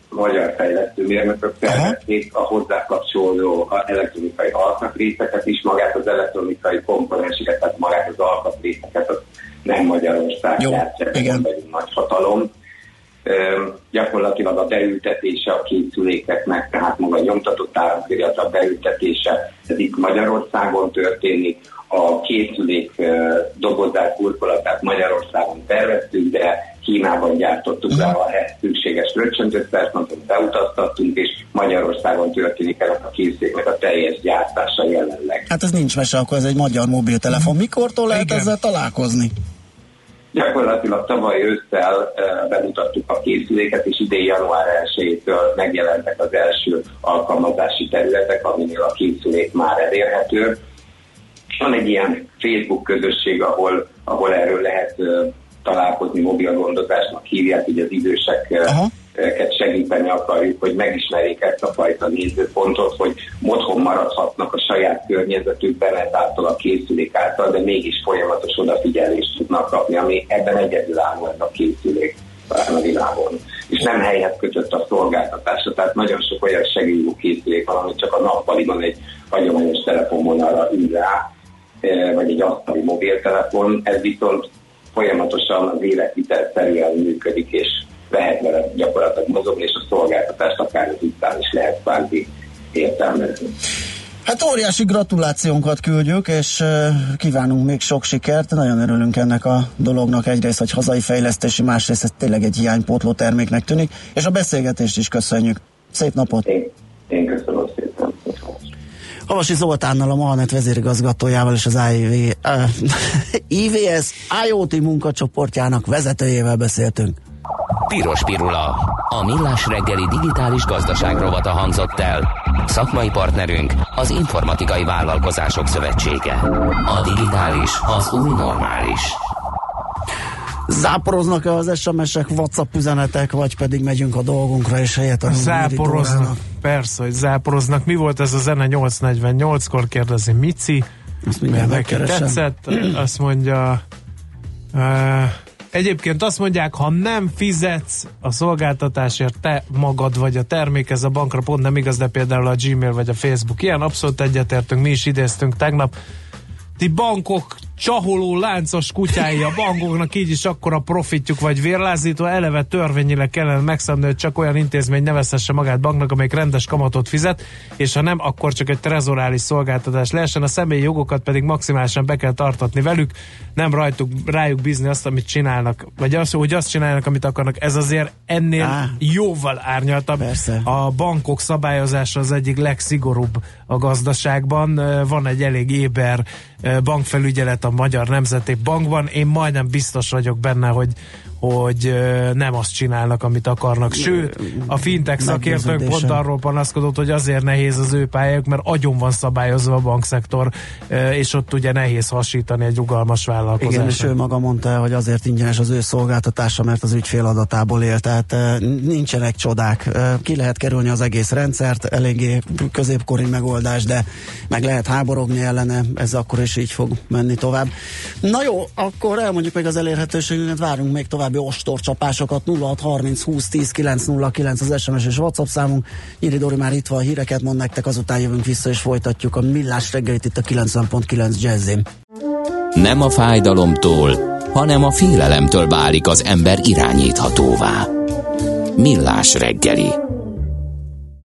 magyar fejlesztő mérnökök felvették a hozzá kapcsolódó elektronikai alkatrészeket is, magát az elektronikai komponenseket, tehát magát az alkatrészeket, az nem Magyarország játszában vagyunk nagy hatalom. Üm, gyakorlatilag a beültetése a készülékeknek, tehát maga a nyomtatott áramkirjat beültetése, ez itt Magyarországon történik, a készülék dobozát, burkolatát Magyarországon terveztük, de uh-huh. le a szükséges kölcsöntöztetést, mondtam, beutaztattunk, és Magyarországon történik ennek a készüléknek a teljes gyártása jelenleg. Hát ez nincs mese, akkor ez egy magyar mobiltelefon. Mikortól lehet Igen. ezzel találkozni? Gyakorlatilag tavaly ősszel bemutattuk a készüléket, és idén január 1-től megjelentek az első alkalmazási területek, aminél a készülék már elérhető. Van egy ilyen Facebook közösség, ahol, ahol erről lehet találkozni, mobil gondozásnak hívják, hogy az idősek Aha segíteni akarjuk, hogy megismerjék ezt a fajta nézőpontot, hogy otthon maradhatnak a saját környezetükben, ezáltal a készülék által, de mégis folyamatos odafigyelést tudnak kapni, ami ebben egyedülálló ez a készülék talán a világon. És nem helyhez kötött a szolgáltatásra, tehát nagyon sok olyan segélyű készülék van, ami csak a nappaliban egy hagyományos telefonvonalra ül rá, vagy egy asztali mobiltelefon, ez viszont folyamatosan az életvitelszerűen működik, és lehet vele gyakorlatilag mozogni, és a szolgáltatást akár az után is lehet kvázi értelmezni. Hát óriási gratulációnkat küldjük, és kívánunk még sok sikert. Nagyon örülünk ennek a dolognak. Egyrészt, hogy hazai fejlesztési, másrészt ez tényleg egy hiánypótló terméknek tűnik, és a beszélgetést is köszönjük. Szép napot! Én, én köszönöm. Havasi Zoltánnal, a Mahanet vezérigazgatójával és az IV, uh, IVS IoT munkacsoportjának vezetőjével beszéltünk. Piros Pirula. A millás reggeli digitális gazdaság rovata hangzott el. Szakmai partnerünk az Informatikai Vállalkozások Szövetsége. A digitális az új normális. Záporoznak-e az SMS-ek, WhatsApp üzenetek, vagy pedig megyünk a dolgunkra, és helyett a Záporoznak, persze, hogy záporoznak. Mi volt ez a zene 848-kor, kérdezi Mici. Azt mindjárt neki tetszett, azt mondja... Uh, Egyébként azt mondják, ha nem fizetsz a szolgáltatásért te magad vagy a termék, ez a bankra pont nem igaz, de például a Gmail vagy a Facebook. Ilyen abszolút egyetértünk, mi is idéztünk tegnap. Ti bankok csaholó láncos kutyái a bankoknak így is akkora profitjuk vagy vérlázító, eleve törvényileg kellene megszabni, hogy csak olyan intézmény nevezhesse magát banknak, amelyik rendes kamatot fizet, és ha nem, akkor csak egy trezorális szolgáltatás lehessen, a személyi jogokat pedig maximálisan be kell tartatni velük, nem rajtuk, rájuk bízni azt, amit csinálnak, vagy azt, hogy azt csinálnak, amit akarnak. Ez azért ennél Á, jóval árnyaltabb. Persze. A bankok szabályozása az egyik legszigorúbb a gazdaságban. Van egy elég éber bankfelügyelet a Magyar Nemzeti Bankban. Én majdnem biztos vagyok benne, hogy hogy nem azt csinálnak, amit akarnak. Sőt, a fintech szakértők pont arról panaszkodott, hogy azért nehéz az ő pályájuk, mert agyon van szabályozva a bankszektor, és ott ugye nehéz hasítani egy rugalmas vállalkozást. Igen, és ő maga mondta, hogy azért ingyenes az ő szolgáltatása, mert az ügyfél adatából él, tehát nincsenek csodák. Ki lehet kerülni az egész rendszert, eléggé középkori megoldás, de meg lehet háborogni ellene, ez akkor is így fog menni tovább. Na jó, akkor elmondjuk meg az elérhetőségünket, várunk még tovább további ostorcsapásokat 0630 20 10 909 az SMS és WhatsApp számunk. Nyíri Dori már itt van, híreket mond nektek, azután jövünk vissza és folytatjuk a millás reggelit itt a 90.9 Jazzin. Nem a fájdalomtól, hanem a félelemtől válik az ember irányíthatóvá. Millás reggeli